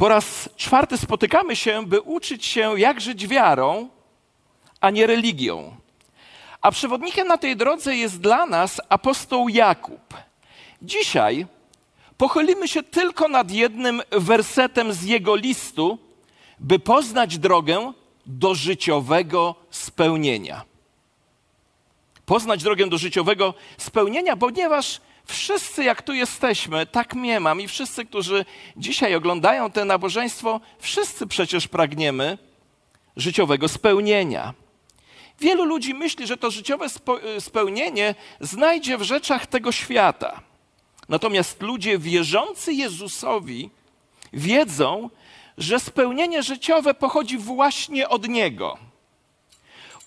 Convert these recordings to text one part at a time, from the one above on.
Po raz czwarty spotykamy się, by uczyć się, jak żyć wiarą, a nie religią. A przewodnikiem na tej drodze jest dla nas apostoł Jakub. Dzisiaj pochylimy się tylko nad jednym wersetem z jego listu, by poznać drogę do życiowego spełnienia. Poznać drogę do życiowego spełnienia, ponieważ wszyscy, jak tu jesteśmy, tak mnie mam i wszyscy, którzy dzisiaj oglądają to nabożeństwo, wszyscy przecież pragniemy życiowego spełnienia. Wielu ludzi myśli, że to życiowe spełnienie znajdzie w rzeczach tego świata. Natomiast ludzie wierzący Jezusowi wiedzą, że spełnienie życiowe pochodzi właśnie od Niego.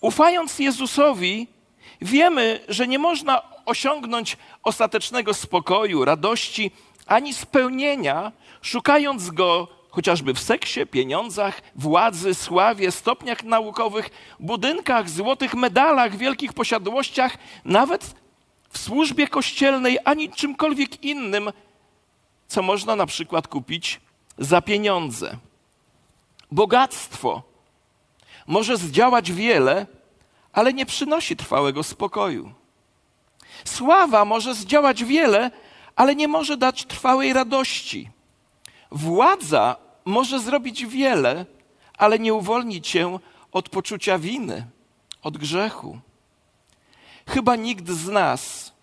Ufając Jezusowi, wiemy, że nie można osiągnąć ostatecznego spokoju, radości ani spełnienia, szukając Go chociażby w seksie, pieniądzach, władzy, sławie, stopniach naukowych, budynkach, złotych medalach, wielkich posiadłościach, nawet w służbie kościelnej, ani czymkolwiek innym, co można na przykład kupić za pieniądze. Bogactwo może zdziałać wiele, ale nie przynosi trwałego spokoju. Sława może zdziałać wiele, ale nie może dać trwałej radości. Władza może zrobić wiele, ale nie uwolni cię od poczucia winy, od grzechu. Chyba nikt z nas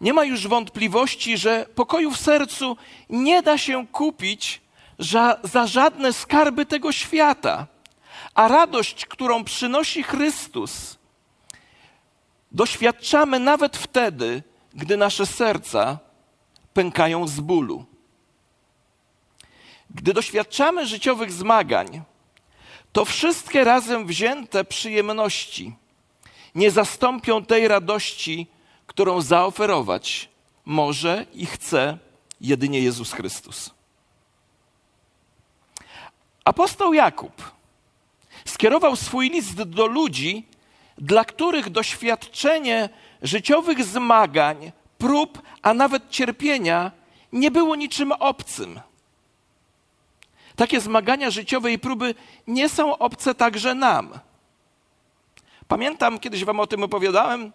nie ma już wątpliwości, że pokoju w sercu nie da się kupić za, za żadne skarby tego świata. A radość, którą przynosi Chrystus, doświadczamy nawet wtedy, gdy nasze serca pękają z bólu. Gdy doświadczamy życiowych zmagań, to wszystkie razem wzięte przyjemności nie zastąpią tej radości, którą zaoferować może i chce jedynie Jezus Chrystus. Apostoł Jakub skierował swój list do ludzi, dla których doświadczenie życiowych zmagań, prób, a nawet cierpienia nie było niczym obcym. Takie zmagania życiowe i próby nie są obce także nam. Pamiętam, kiedyś wam o tym opowiadałem,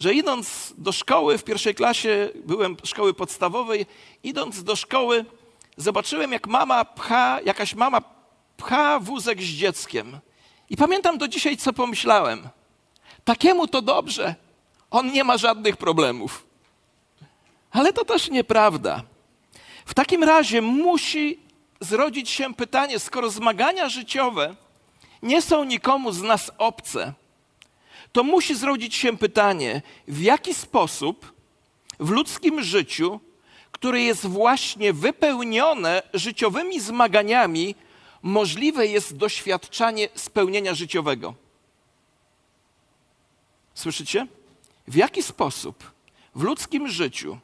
że idąc do szkoły w pierwszej klasie, byłem szkoły podstawowej, idąc do szkoły, zobaczyłem, jak mama pcha, jakaś mama pcha wózek z dzieckiem. I pamiętam do dzisiaj, co pomyślałem. Takiemu to dobrze. On nie ma żadnych problemów. Ale to też nieprawda. W takim razie musi zrodzić się pytanie, skoro zmagania życiowe nie są nikomu z nas obce, to musi zrodzić się pytanie, w jaki sposób w ludzkim życiu, które jest właśnie wypełnione życiowymi zmaganiami, możliwe jest doświadczanie spełnienia życiowego. Słyszycie? W jaki sposób w ludzkim życiu,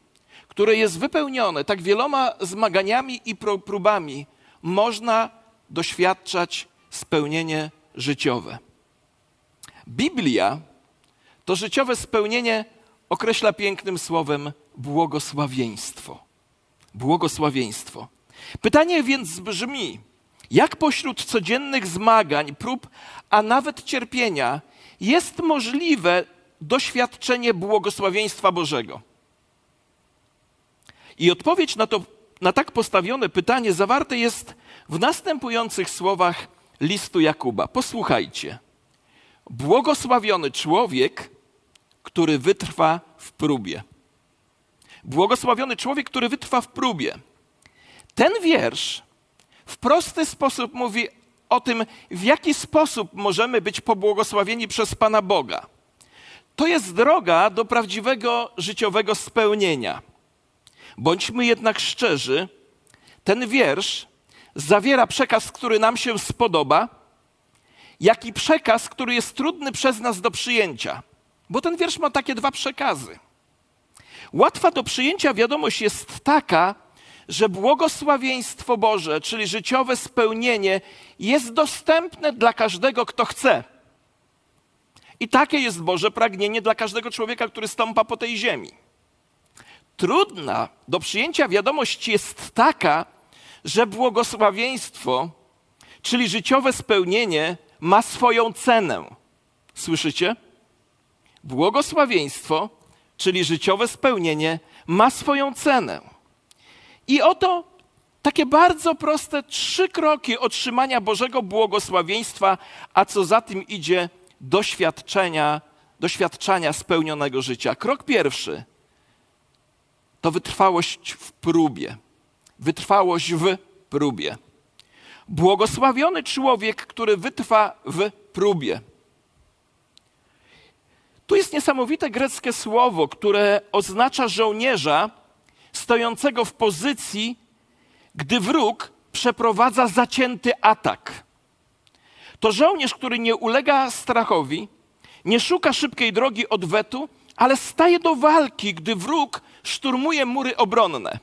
które jest wypełnione tak wieloma zmaganiami i próbami, można doświadczać spełnienie życiowe. Biblia to życiowe spełnienie określa pięknym słowem błogosławieństwo. Błogosławieństwo. Pytanie więc brzmi: jak pośród codziennych zmagań, prób, a nawet cierpienia jest możliwe doświadczenie błogosławieństwa Bożego? I odpowiedź na to, na tak postawione pytanie zawarte jest w następujących słowach listu Jakuba. Posłuchajcie. Błogosławiony człowiek, który wytrwa w próbie. Błogosławiony człowiek, który wytrwa w próbie. Ten wiersz w prosty sposób mówi o tym, w jaki sposób możemy być pobłogosławieni przez Pana Boga. To jest droga do prawdziwego życiowego spełnienia. Bądźmy jednak szczerzy, ten wiersz zawiera przekaz, który nam się spodoba, jak i przekaz, który jest trudny przez nas do przyjęcia. Bo ten wiersz ma takie dwa przekazy. Łatwa do przyjęcia wiadomość jest taka, że błogosławieństwo Boże, czyli życiowe spełnienie, jest dostępne dla każdego, kto chce. I takie jest Boże pragnienie dla każdego człowieka, który stąpa po tej ziemi. Trudna do przyjęcia wiadomość jest taka, że błogosławieństwo, czyli życiowe spełnienie, ma swoją cenę. Słyszycie? Błogosławieństwo, czyli życiowe spełnienie, ma swoją cenę. I oto takie bardzo proste trzy kroki otrzymania Bożego błogosławieństwa, a co za tym idzie doświadczenia, doświadczenia spełnionego życia. Krok pierwszy to wytrwałość w próbie. Wytrwałość w próbie. Błogosławiony człowiek, który wytrwa w próbie. Tu jest niesamowite greckie słowo, które oznacza żołnierza stojącego w pozycji, gdy wróg przeprowadza zacięty atak. To żołnierz, który nie ulega strachowi, nie szuka szybkiej drogi odwetu, ale staje do walki, gdy wróg szturmuje mury obronne.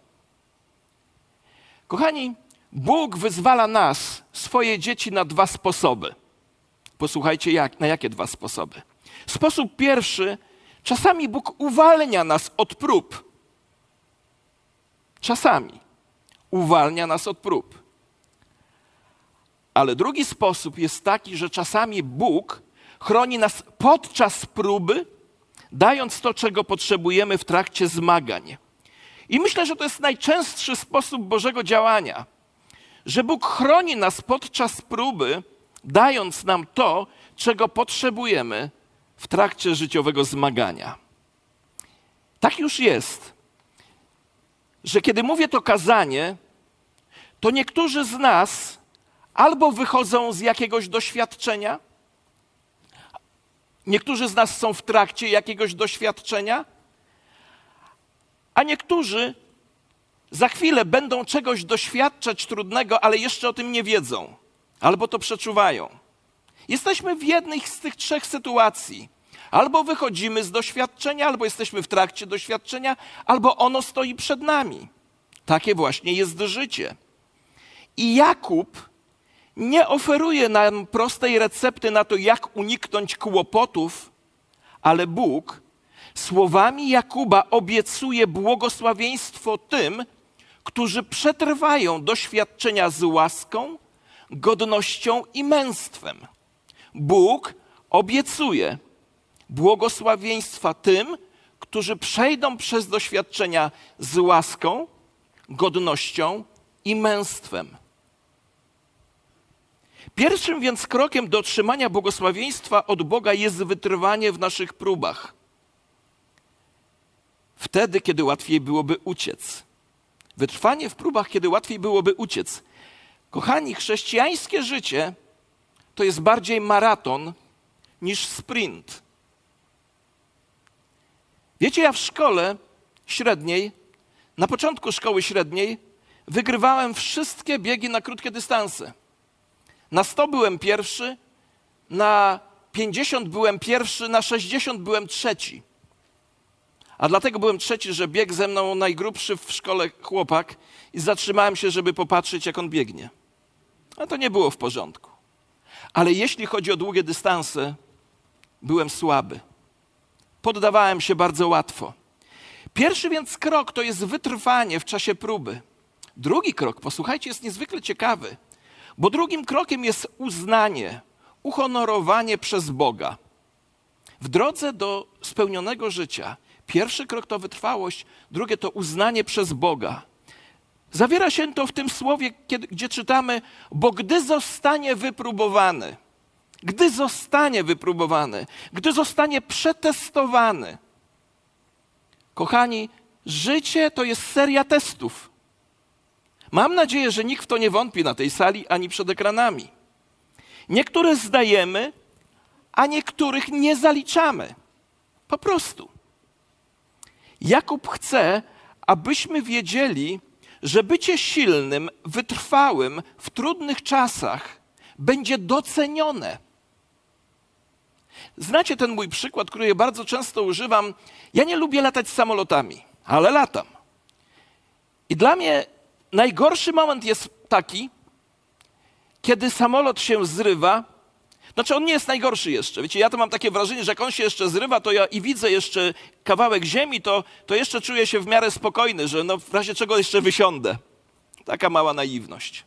Kochani, Bóg wyzwala nas, swoje dzieci, na dwa sposoby. Posłuchajcie, jak, na jakie dwa sposoby. Sposób pierwszy, czasami Bóg uwalnia nas od prób. Czasami uwalnia nas od prób. Ale drugi sposób jest taki, że czasami Bóg chroni nas podczas próby, dając to, czego potrzebujemy w trakcie zmagań. I myślę, że to jest najczęstszy sposób Bożego działania, że Bóg chroni nas podczas próby, dając nam to, czego potrzebujemy w trakcie życiowego zmagania. Tak już jest, że kiedy mówię to kazanie, to niektórzy z nas albo wychodzą z jakiegoś doświadczenia, niektórzy z nas są w trakcie jakiegoś doświadczenia, a niektórzy za chwilę będą czegoś doświadczać trudnego, ale jeszcze o tym nie wiedzą, albo to przeczuwają. Jesteśmy w jednej z tych trzech sytuacji. Albo wychodzimy z doświadczenia, albo jesteśmy w trakcie doświadczenia, albo ono stoi przed nami. Takie właśnie jest życie. I Jakub nie oferuje nam prostej recepty na to, jak uniknąć kłopotów, ale Bóg słowami Jakuba obiecuje błogosławieństwo tym, którzy przetrwają doświadczenia z łaską, godnością i męstwem. Bóg obiecuje błogosławieństwa tym, którzy przejdą przez doświadczenia z łaską, godnością i męstwem. Pierwszym więc krokiem do otrzymania błogosławieństwa od Boga jest wytrwanie w naszych próbach. Wtedy, kiedy łatwiej byłoby uciec. Wytrwanie w próbach, kiedy łatwiej byłoby uciec. Kochani, chrześcijańskie życie to jest bardziej maraton niż sprint. Wiecie, ja w szkole średniej, na początku szkoły średniej, wygrywałem wszystkie biegi na krótkie dystanse. Na 100 byłem pierwszy, na 50 byłem pierwszy, na 60 byłem trzeci. A dlatego byłem trzeci, że biegł ze mną najgrubszy w szkole chłopak i zatrzymałem się, żeby popatrzeć, jak on biegnie. A to nie było w porządku. Ale jeśli chodzi o długie dystanse, byłem słaby. Poddawałem się bardzo łatwo. Pierwszy więc krok to jest wytrwanie w czasie próby. Drugi krok, posłuchajcie, jest niezwykle ciekawy. Bo drugim krokiem jest uznanie, uhonorowanie przez Boga. W drodze do spełnionego życia pierwszy krok to wytrwałość, drugie to uznanie przez Boga. Zawiera się to w tym słowie, gdzie czytamy, bo gdy zostanie wypróbowany, gdy zostanie wypróbowany, gdy zostanie przetestowany. Kochani, życie to jest seria testów. Mam nadzieję, że nikt w to nie wątpi na tej sali ani przed ekranami. Niektóre zdajemy, a niektórych nie zaliczamy. Po prostu. Jakub chce, abyśmy wiedzieli, że bycie silnym, wytrwałym w trudnych czasach będzie docenione. Znacie ten mój przykład, który ja bardzo często używam. Ja nie lubię latać samolotami, ale latam. I dla mnie najgorszy moment jest taki, kiedy samolot się zrywa. Znaczy, on nie jest najgorszy jeszcze. Wiecie, ja to mam takie wrażenie, że jak on się jeszcze zrywa, to ja i widzę jeszcze kawałek ziemi, to, to jeszcze czuję się w miarę spokojny, że no w razie czego jeszcze wysiądę. Taka mała naiwność.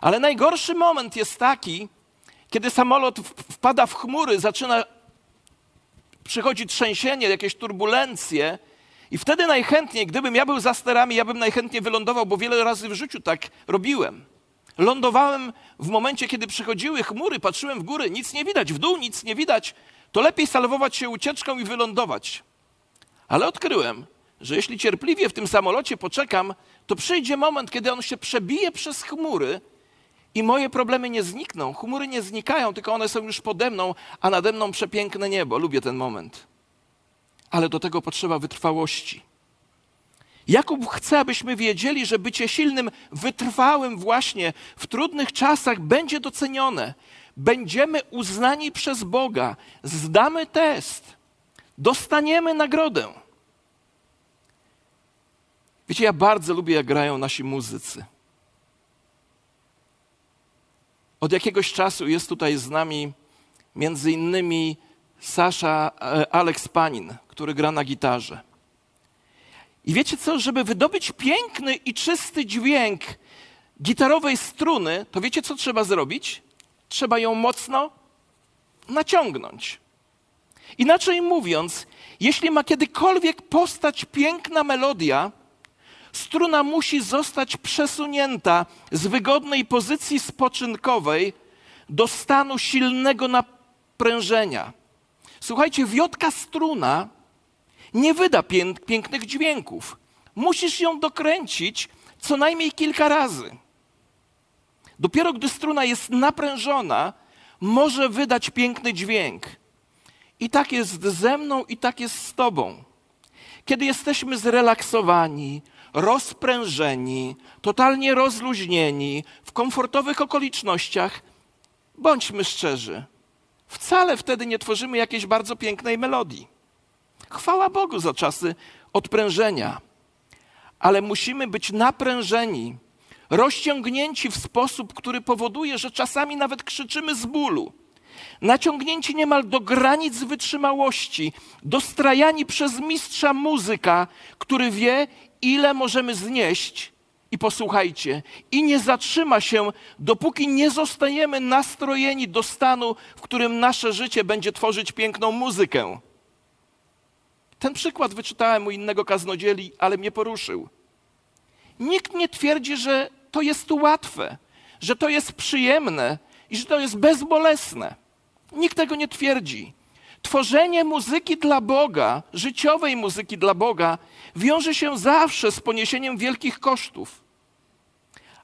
Ale najgorszy moment jest taki, kiedy samolot wpada w chmury, zaczyna przychodzi trzęsienie, jakieś turbulencje, i wtedy najchętniej, gdybym ja był za sterami, ja bym najchętniej wylądował, bo wiele razy w życiu tak robiłem. Lądowałem w momencie, kiedy przychodziły chmury, patrzyłem w góry, nic nie widać, w dół nic nie widać, to lepiej salwować się ucieczką i wylądować. Ale odkryłem, że jeśli cierpliwie w tym samolocie poczekam, to przyjdzie moment, kiedy on się przebije przez chmury i moje problemy nie znikną. Chmury nie znikają, tylko one są już pode mną, a nade mną przepiękne niebo. Lubię ten moment. Ale do tego potrzeba wytrwałości. Jakub chce, abyśmy wiedzieli, że bycie silnym, wytrwałym właśnie w trudnych czasach będzie docenione. Będziemy uznani przez Boga, zdamy test, dostaniemy nagrodę. Wiecie, ja bardzo lubię, jak grają nasi muzycy. Od jakiegoś czasu jest tutaj z nami między innymi Sasza e, Alex Panin, który gra na gitarze. I wiecie co, żeby wydobyć piękny i czysty dźwięk gitarowej struny, to wiecie co trzeba zrobić? Trzeba ją mocno naciągnąć. Inaczej mówiąc, jeśli ma kiedykolwiek postać piękna melodia, struna musi zostać przesunięta z wygodnej pozycji spoczynkowej do stanu silnego naprężenia. Słuchajcie, wiotka struna nie wyda pięknych dźwięków. Musisz ją dokręcić co najmniej kilka razy. Dopiero gdy struna jest naprężona, może wydać piękny dźwięk. I tak jest ze mną, i tak jest z Tobą. Kiedy jesteśmy zrelaksowani, rozprężeni, totalnie rozluźnieni, w komfortowych okolicznościach, bądźmy szczerzy, wcale wtedy nie tworzymy jakiejś bardzo pięknej melodii. Chwała Bogu za czasy odprężenia, ale musimy być naprężeni, rozciągnięci w sposób, który powoduje, że czasami nawet krzyczymy z bólu. Naciągnięci niemal do granic wytrzymałości, dostrajani przez mistrza muzyka, który wie, ile możemy znieść. I posłuchajcie, i nie zatrzyma się, dopóki nie zostajemy nastrojeni do stanu, w którym nasze życie będzie tworzyć piękną muzykę. Ten przykład wyczytałem u innego kaznodzieli, ale mnie poruszył. Nikt nie twierdzi, że to jest łatwe, że to jest przyjemne i że to jest bezbolesne. Nikt tego nie twierdzi. Tworzenie muzyki dla Boga, życiowej muzyki dla Boga, wiąże się zawsze z poniesieniem wielkich kosztów.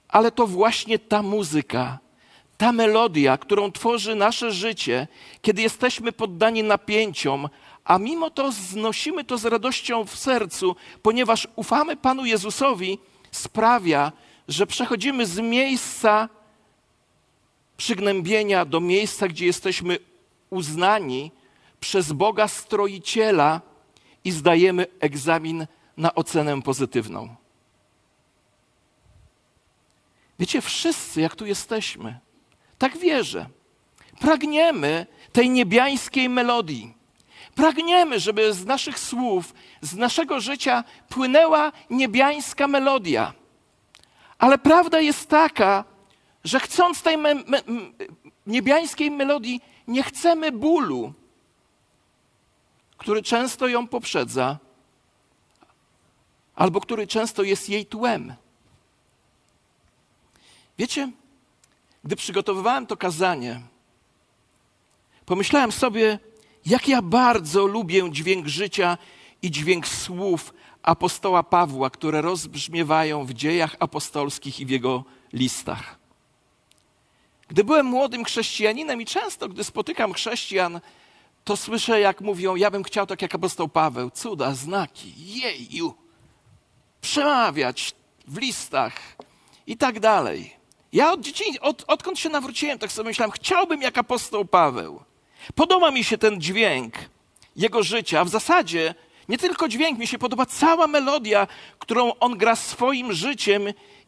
Ale to właśnie ta muzyka, ta melodia, którą tworzy nasze życie, kiedy jesteśmy poddani napięciom, a mimo to znosimy to z radością w sercu, ponieważ ufamy Panu Jezusowi, sprawia, że przechodzimy z miejsca przygnębienia do miejsca, gdzie jesteśmy uznani przez Boga Stroiciela i zdajemy egzamin na ocenę pozytywną. Wiecie, wszyscy, jak tu jesteśmy, tak wierzę, pragniemy tej niebiańskiej melodii. Pragniemy, żeby z naszych słów, z naszego życia płynęła niebiańska melodia. Ale prawda jest taka, że chcąc tej me me niebiańskiej melodii, nie chcemy bólu, który często ją poprzedza, albo który często jest jej tłem. Wiecie, gdy przygotowywałem to kazanie, pomyślałem sobie, jak ja bardzo lubię dźwięk życia i dźwięk słów apostoła Pawła, które rozbrzmiewają w dziejach apostolskich i w jego listach. Gdy byłem młodym chrześcijaninem i często, gdy spotykam chrześcijan, to słyszę, jak mówią: Ja bym chciał tak jak apostoł Paweł, cuda, znaki, jeju, przemawiać w listach i tak dalej. Ja od dzieci, od, odkąd się nawróciłem, tak sobie myślałem, chciałbym jak apostoł Paweł. Podoba mi się ten dźwięk jego życia, a w zasadzie nie tylko dźwięk, mi się podoba cała melodia, którą on gra swoim życiem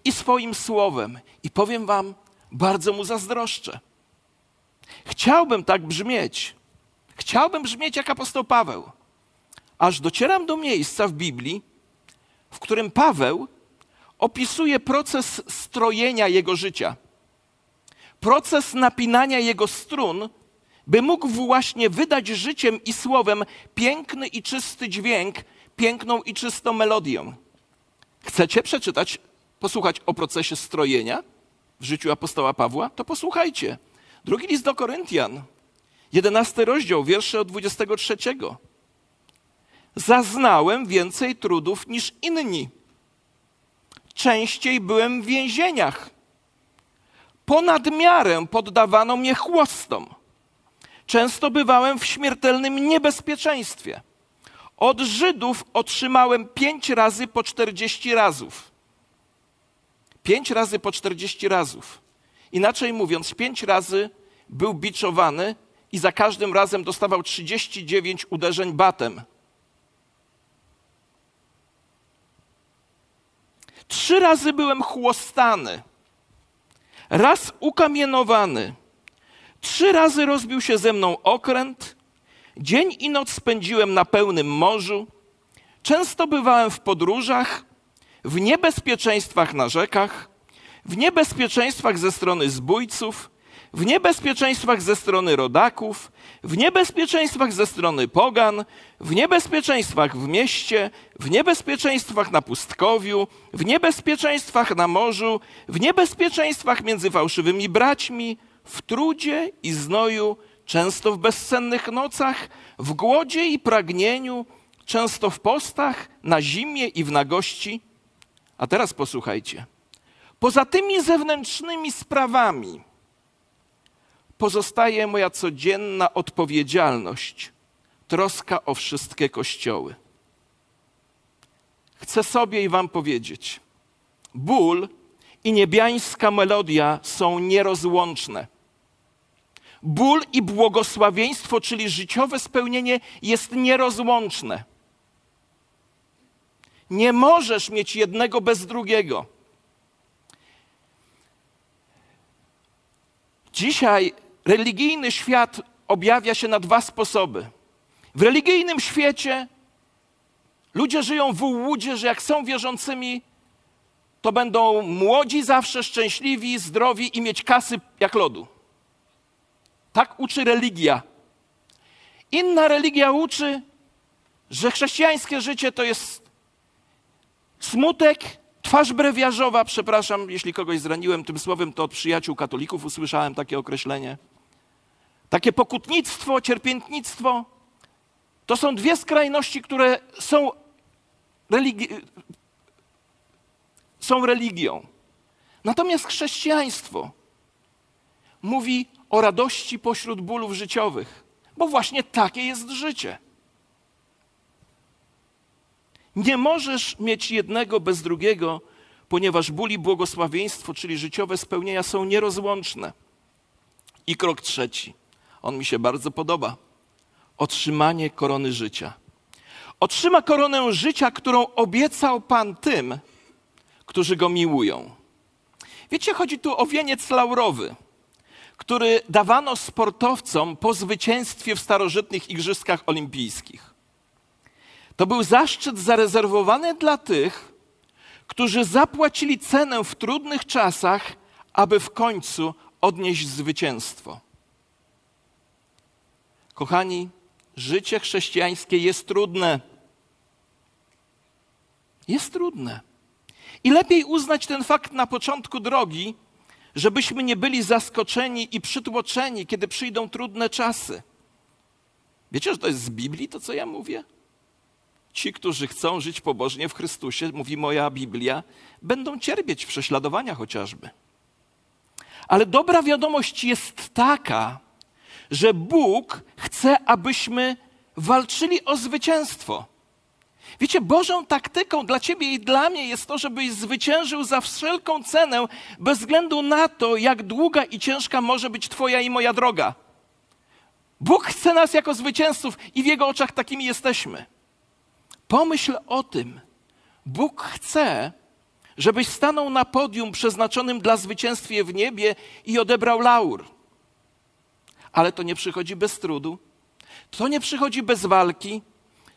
i swoim słowem. I powiem wam, bardzo mu zazdroszczę. Chciałbym tak brzmieć. Chciałbym brzmieć jak apostoł Paweł. Aż docieram do miejsca w Biblii, w którym Paweł opisuje proces strojenia jego życia, proces napinania jego strun, by mógł właśnie wydać życiem i słowem piękny i czysty dźwięk, piękną i czystą melodię. Chcecie przeczytać, posłuchać o procesie strojenia w życiu apostoła Pawła? To posłuchajcie. Drugi list do Koryntian, jedenasty rozdział, wiersze od 23. Zaznałem więcej trudów niż inni. Częściej byłem w więzieniach. Ponad miarę poddawano mnie chłostom. Często bywałem w śmiertelnym niebezpieczeństwie. Od Żydów otrzymałem pięć razy po czterdzieści razów. Pięć razy po czterdzieści razów. Inaczej mówiąc, pięć razy był biczowany i za każdym razem dostawał 39 uderzeń batem. Trzy razy byłem chłostany, raz ukamienowany, trzy razy rozbił się ze mną okręt, dzień i noc spędziłem na pełnym morzu, często bywałem w podróżach, w niebezpieczeństwach na rzekach, w niebezpieczeństwach ze strony zbójców, w niebezpieczeństwach ze strony rodaków, w niebezpieczeństwach ze strony pogan, w niebezpieczeństwach w mieście, w niebezpieczeństwach na pustkowiu, w niebezpieczeństwach na morzu, w niebezpieczeństwach między fałszywymi braćmi, w trudzie i znoju, często w bezsennych nocach, w głodzie i pragnieniu, często w postach, na zimie i w nagości. A teraz posłuchajcie. Poza tymi zewnętrznymi sprawami, pozostaje moja codzienna odpowiedzialność, troska o wszystkie kościoły. Chcę sobie i Wam powiedzieć: ból i niebiańska melodia są nierozłączne. Ból i błogosławieństwo, czyli życiowe spełnienie, jest nierozłączne. Nie możesz mieć jednego bez drugiego. Dzisiaj religijny świat objawia się na dwa sposoby. W religijnym świecie ludzie żyją w ułudzie, że jak są wierzącymi, to będą młodzi zawsze, szczęśliwi, zdrowi i mieć kasy jak lodu. Tak uczy religia. Inna religia uczy, że chrześcijańskie życie to jest smutek, Twarz brewiarzowa, przepraszam, jeśli kogoś zraniłem tym słowem, to od przyjaciół katolików usłyszałem takie określenie. Takie pokutnictwo, cierpiętnictwo to są dwie skrajności, które są, religi są religią. Natomiast chrześcijaństwo mówi o radości pośród bólów życiowych, bo właśnie takie jest życie. Nie możesz mieć jednego bez drugiego, ponieważ ból i błogosławieństwo, czyli życiowe spełnienia, są nierozłączne. I krok trzeci. On mi się bardzo podoba. Otrzymanie korony życia. Otrzyma koronę życia, którą obiecał Pan tym, którzy go miłują. Wiecie, chodzi tu o wieniec laurowy, który dawano sportowcom po zwycięstwie w starożytnych Igrzyskach Olimpijskich. To był zaszczyt zarezerwowany dla tych, którzy zapłacili cenę w trudnych czasach, aby w końcu odnieść zwycięstwo. Kochani, życie chrześcijańskie jest trudne. Jest trudne. I lepiej uznać ten fakt na początku drogi, żebyśmy nie byli zaskoczeni i przytłoczeni, kiedy przyjdą trudne czasy. Wiecie, że to jest z Biblii, to co ja mówię? Ci, którzy chcą żyć pobożnie w Chrystusie, mówi moja Biblia, będą cierpieć prześladowania chociażby. Ale dobra wiadomość jest taka, że Bóg chce, abyśmy walczyli o zwycięstwo. Wiecie, Bożą taktyką dla ciebie i dla mnie jest to, żebyś zwyciężył za wszelką cenę, bez względu na to, jak długa i ciężka może być Twoja i moja droga. Bóg chce nas jako zwycięzców i w Jego oczach takimi jesteśmy. Pomyśl o tym. Bóg chce, żebyś stanął na podium przeznaczonym dla zwycięstwie w niebie i odebrał laur. Ale to nie przychodzi bez trudu, to nie przychodzi bez walki,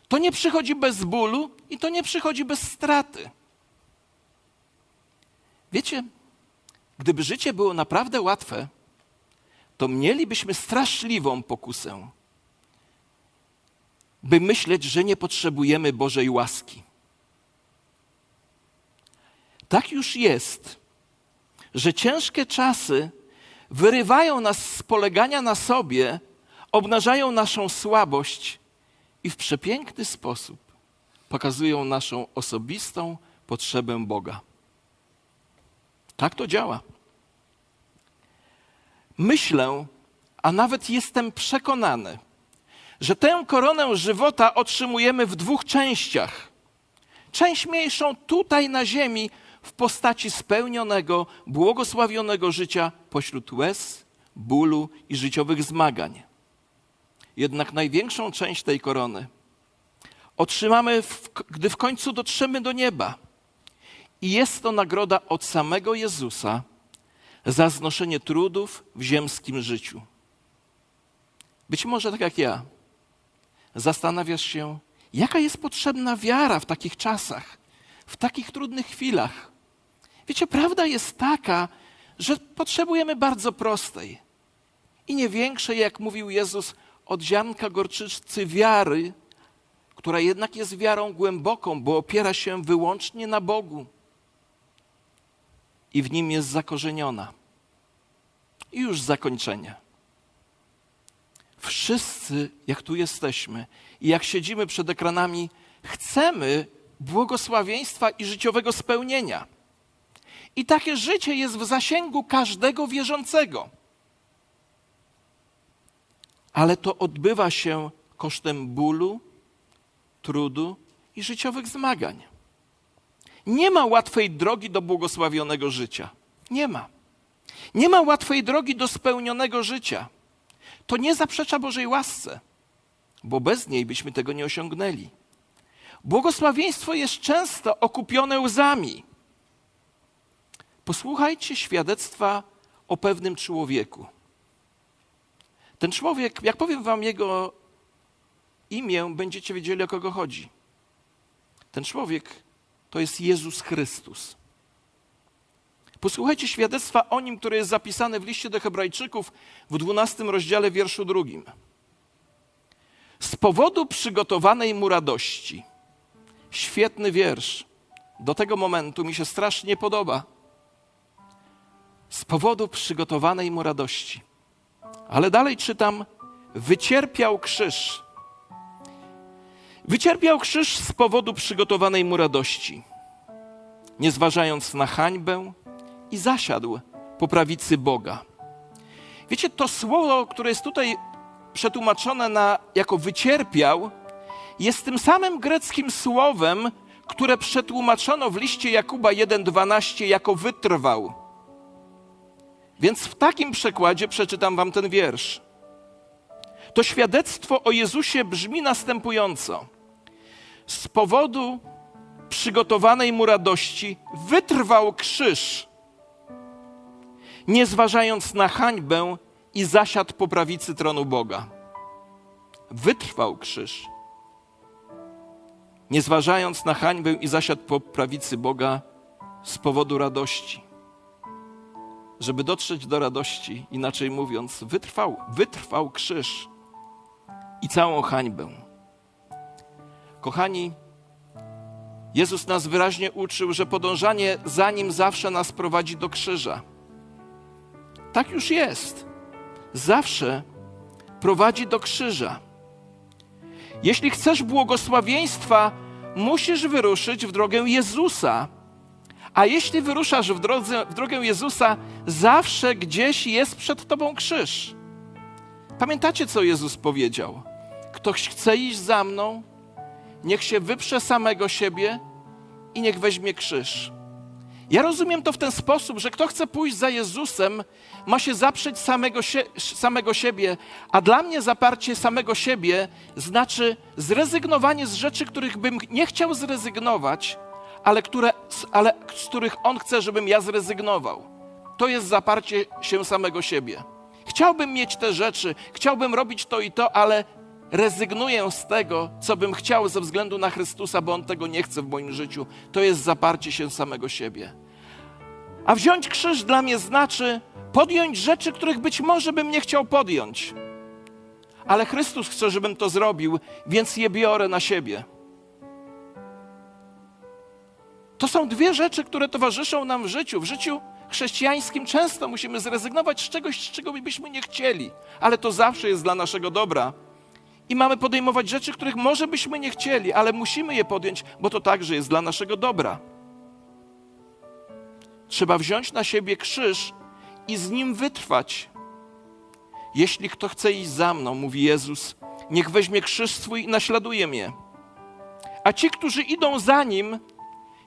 to nie przychodzi bez bólu i to nie przychodzi bez straty. Wiecie, gdyby życie było naprawdę łatwe, to mielibyśmy straszliwą pokusę, by myśleć, że nie potrzebujemy Bożej łaski. Tak już jest, że ciężkie czasy wyrywają nas z polegania na sobie, obnażają naszą słabość i w przepiękny sposób pokazują naszą osobistą potrzebę Boga. Tak to działa. Myślę, a nawet jestem przekonany, że tę koronę żywota otrzymujemy w dwóch częściach. Część mniejszą tutaj na ziemi w postaci spełnionego, błogosławionego życia pośród łez, bólu i życiowych zmagań. Jednak największą część tej korony otrzymamy, w, gdy w końcu dotrzemy do nieba. I jest to nagroda od samego Jezusa za znoszenie trudów w ziemskim życiu. Być może tak jak ja, zastanawiasz się, jaka jest potrzebna wiara w takich czasach, w takich trudnych chwilach. Wiecie, prawda jest taka, że potrzebujemy bardzo prostej i nie większej, jak mówił Jezus, od ziarnka wiary, która jednak jest wiarą głęboką, bo opiera się wyłącznie na Bogu i w nim jest zakorzeniona. I już zakończenie. Wszyscy, jak tu jesteśmy i jak siedzimy przed ekranami, chcemy błogosławieństwa i życiowego spełnienia. I takie życie jest w zasięgu każdego wierzącego. Ale to odbywa się kosztem bólu, trudu i życiowych zmagań. Nie ma łatwej drogi do błogosławionego życia. Nie ma. Nie ma łatwej drogi do spełnionego życia. To nie zaprzecza Bożej łasce, bo bez niej byśmy tego nie osiągnęli. Błogosławieństwo jest często okupione łzami. Posłuchajcie świadectwa o pewnym człowieku. Ten człowiek, jak powiem wam jego imię, będziecie wiedzieli o kogo chodzi. Ten człowiek to jest Jezus Chrystus. Posłuchajcie świadectwa o nim, które jest zapisane w liście do Hebrajczyków w 12 rozdziale, wierszu drugim. Z powodu przygotowanej mu radości. Świetny wiersz. Do tego momentu mi się strasznie podoba. Z powodu przygotowanej mu radości. Ale dalej czytam: wycierpiał krzyż Wycierpiał krzyż z powodu przygotowanej mu radości, nie zważając na hańbę i zasiadł po prawicy Boga. Wiecie, to słowo, które jest tutaj przetłumaczone na, jako wycierpiał, jest tym samym greckim słowem, które przetłumaczono w liście Jakuba 1,12 jako wytrwał. Więc w takim przekładzie przeczytam wam ten wiersz. To świadectwo o Jezusie brzmi następująco z powodu przygotowanej mu radości wytrwał krzyż, nie zważając na hańbę i zasiadł po prawicy tronu Boga. Wytrwał krzyż, nie zważając na hańbę i zasiadł po prawicy Boga z powodu radości. Żeby dotrzeć do radości, inaczej mówiąc, wytrwał, wytrwał krzyż i całą hańbę. Kochani, Jezus nas wyraźnie uczył, że podążanie za Nim zawsze nas prowadzi do krzyża. Tak już jest. Zawsze prowadzi do krzyża. Jeśli chcesz błogosławieństwa, musisz wyruszyć w drogę Jezusa. A jeśli wyruszasz w, drodze, w drogę Jezusa, zawsze gdzieś jest przed tobą krzyż. Pamiętacie, co Jezus powiedział? Ktoś chce iść za mną, niech się wyprze samego siebie i niech weźmie krzyż. Ja rozumiem to w ten sposób, że kto chce pójść za Jezusem, ma się zaprzeć samego, sie, samego siebie, a dla mnie zaparcie samego siebie znaczy zrezygnowanie z rzeczy, których bym nie chciał zrezygnować, ale, które, ale z których On chce, żebym ja zrezygnował. To jest zaparcie się samego siebie. Chciałbym mieć te rzeczy, chciałbym robić to i to, ale rezygnuję z tego, co bym chciał ze względu na Chrystusa, bo On tego nie chce w moim życiu. To jest zaparcie się samego siebie. A wziąć krzyż dla mnie znaczy podjąć rzeczy, których być może bym nie chciał podjąć. Ale Chrystus chce, żebym to zrobił, więc je biorę na siebie. To są dwie rzeczy, które towarzyszą nam w życiu. W życiu chrześcijańskim często musimy zrezygnować z czegoś, z czego byśmy nie chcieli, ale to zawsze jest dla naszego dobra. I mamy podejmować rzeczy, których może byśmy nie chcieli, ale musimy je podjąć, bo to także jest dla naszego dobra. Trzeba wziąć na siebie krzyż i z nim wytrwać. Jeśli kto chce iść za mną, mówi Jezus, niech weźmie krzyż swój i naśladuje mnie. A ci, którzy idą za nim,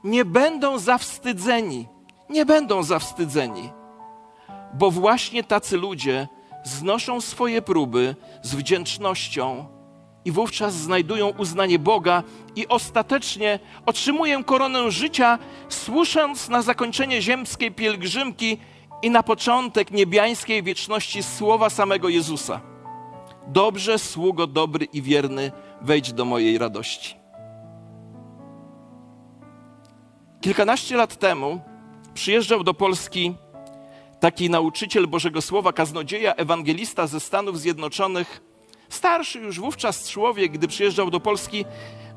nie będą zawstydzeni. Nie będą zawstydzeni, bo właśnie tacy ludzie znoszą swoje próby z wdzięcznością i wówczas znajdują uznanie Boga i ostatecznie otrzymują koronę życia, słysząc na zakończenie ziemskiej pielgrzymki i na początek niebiańskiej wieczności słowa samego Jezusa. Dobrze, sługo dobry i wierny, wejdź do mojej radości. Kilkanaście lat temu przyjeżdżał do Polski taki nauczyciel Bożego Słowa, kaznodzieja, ewangelista ze Stanów Zjednoczonych, starszy już wówczas człowiek, gdy przyjeżdżał do Polski,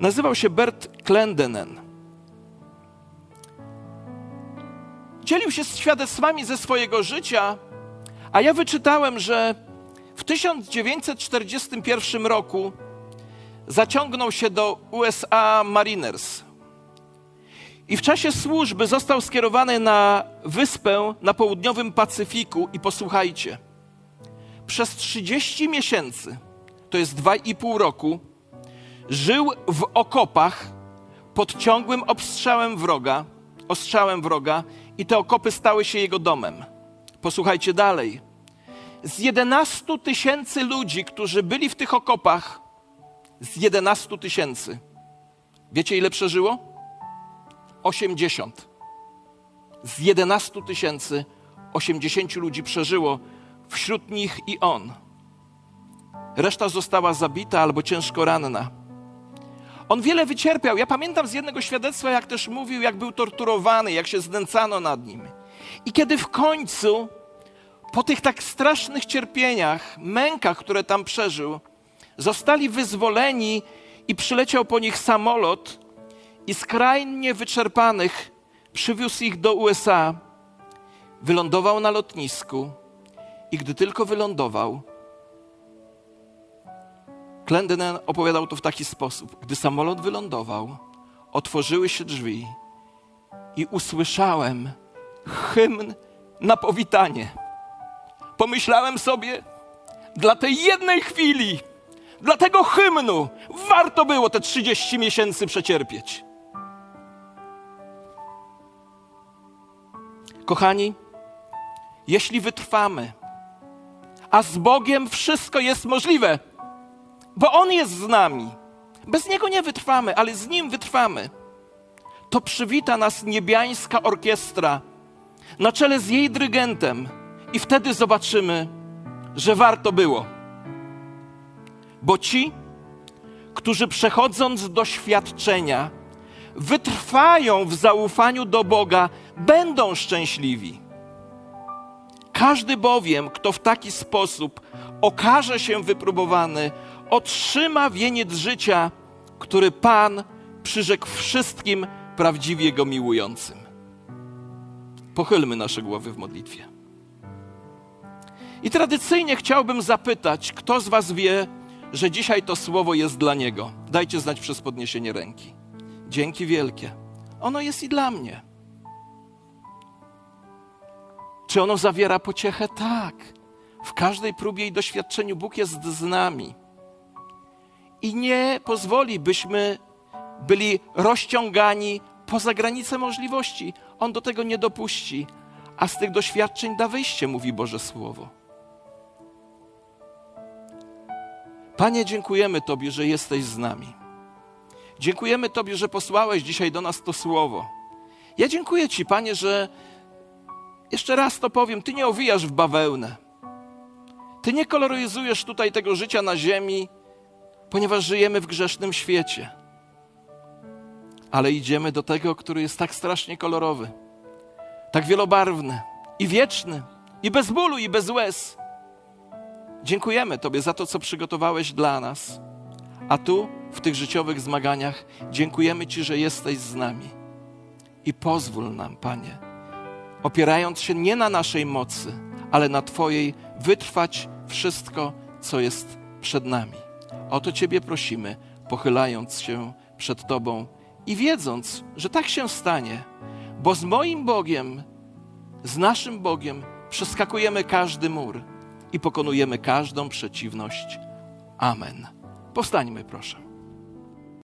nazywał się Bert Klendenen. Dzielił się świadectwami ze swojego życia, a ja wyczytałem, że w 1941 roku zaciągnął się do USA Mariners i w czasie służby został skierowany na wyspę na południowym Pacyfiku i posłuchajcie, przez 30 miesięcy, to jest 2,5 roku, żył w okopach pod ciągłym obstrzałem wroga, ostrzałem wroga i te okopy stały się jego domem. Posłuchajcie dalej. Z 11 tysięcy ludzi, którzy byli w tych okopach, z 11 tysięcy, wiecie ile przeżyło? 80. Z 11 tysięcy 80 ludzi przeżyło, wśród nich i on. Reszta została zabita albo ciężko ranna. On wiele wycierpiał. Ja pamiętam z jednego świadectwa, jak też mówił, jak był torturowany, jak się znęcano nad nim. I kiedy w końcu, po tych tak strasznych cierpieniach, mękach, które tam przeżył, zostali wyzwoleni i przyleciał po nich samolot, i skrajnie wyczerpanych przywiózł ich do USA. Wylądował na lotnisku i gdy tylko wylądował, Clendenin opowiadał to w taki sposób. Gdy samolot wylądował, otworzyły się drzwi i usłyszałem hymn na powitanie. Pomyślałem sobie, dla tej jednej chwili, dla tego hymnu warto było te 30 miesięcy przecierpieć. Kochani, jeśli wytrwamy, a z Bogiem wszystko jest możliwe, bo On jest z nami. Bez Niego nie wytrwamy, ale z Nim wytrwamy. To przywita nas niebiańska orkiestra na czele z jej dyrygentem, i wtedy zobaczymy, że warto było. Bo ci, którzy przechodząc doświadczenia, wytrwają w zaufaniu do Boga, będą szczęśliwi. Każdy bowiem, kto w taki sposób okaże się wypróbowany, otrzyma wieniec życia, który Pan przyrzekł wszystkim prawdziwie go miłującym. Pochylmy nasze głowy w modlitwie. I tradycyjnie chciałbym zapytać, kto z Was wie, że dzisiaj to słowo jest dla Niego? Dajcie znać przez podniesienie ręki. Dzięki wielkie. Ono jest i dla mnie. Czy ono zawiera pociechę? Tak. W każdej próbie i doświadczeniu Bóg jest z nami. I nie pozwoli, byśmy byli rozciągani poza granice możliwości. On do tego nie dopuści, a z tych doświadczeń da wyjście, mówi Boże Słowo. Panie, dziękujemy Tobie, że jesteś z nami. Dziękujemy Tobie, że posłałeś dzisiaj do nas to słowo. Ja dziękuję Ci, Panie, że jeszcze raz to powiem, Ty nie owijasz w bawełnę. Ty nie koloryzujesz tutaj tego życia na ziemi, ponieważ żyjemy w grzesznym świecie. Ale idziemy do tego, który jest tak strasznie kolorowy, tak wielobarwny i wieczny, i bez bólu, i bez łez. Dziękujemy Tobie za to, co przygotowałeś dla nas. A tu, w tych życiowych zmaganiach, dziękujemy Ci, że jesteś z nami. I pozwól nam, Panie, opierając się nie na naszej mocy, ale na Twojej, wytrwać wszystko, co jest przed nami. O to Ciebie prosimy, pochylając się przed Tobą i wiedząc, że tak się stanie, bo z moim Bogiem, z naszym Bogiem przeskakujemy każdy mur i pokonujemy każdą przeciwność. Amen. Powstańmy, proszę.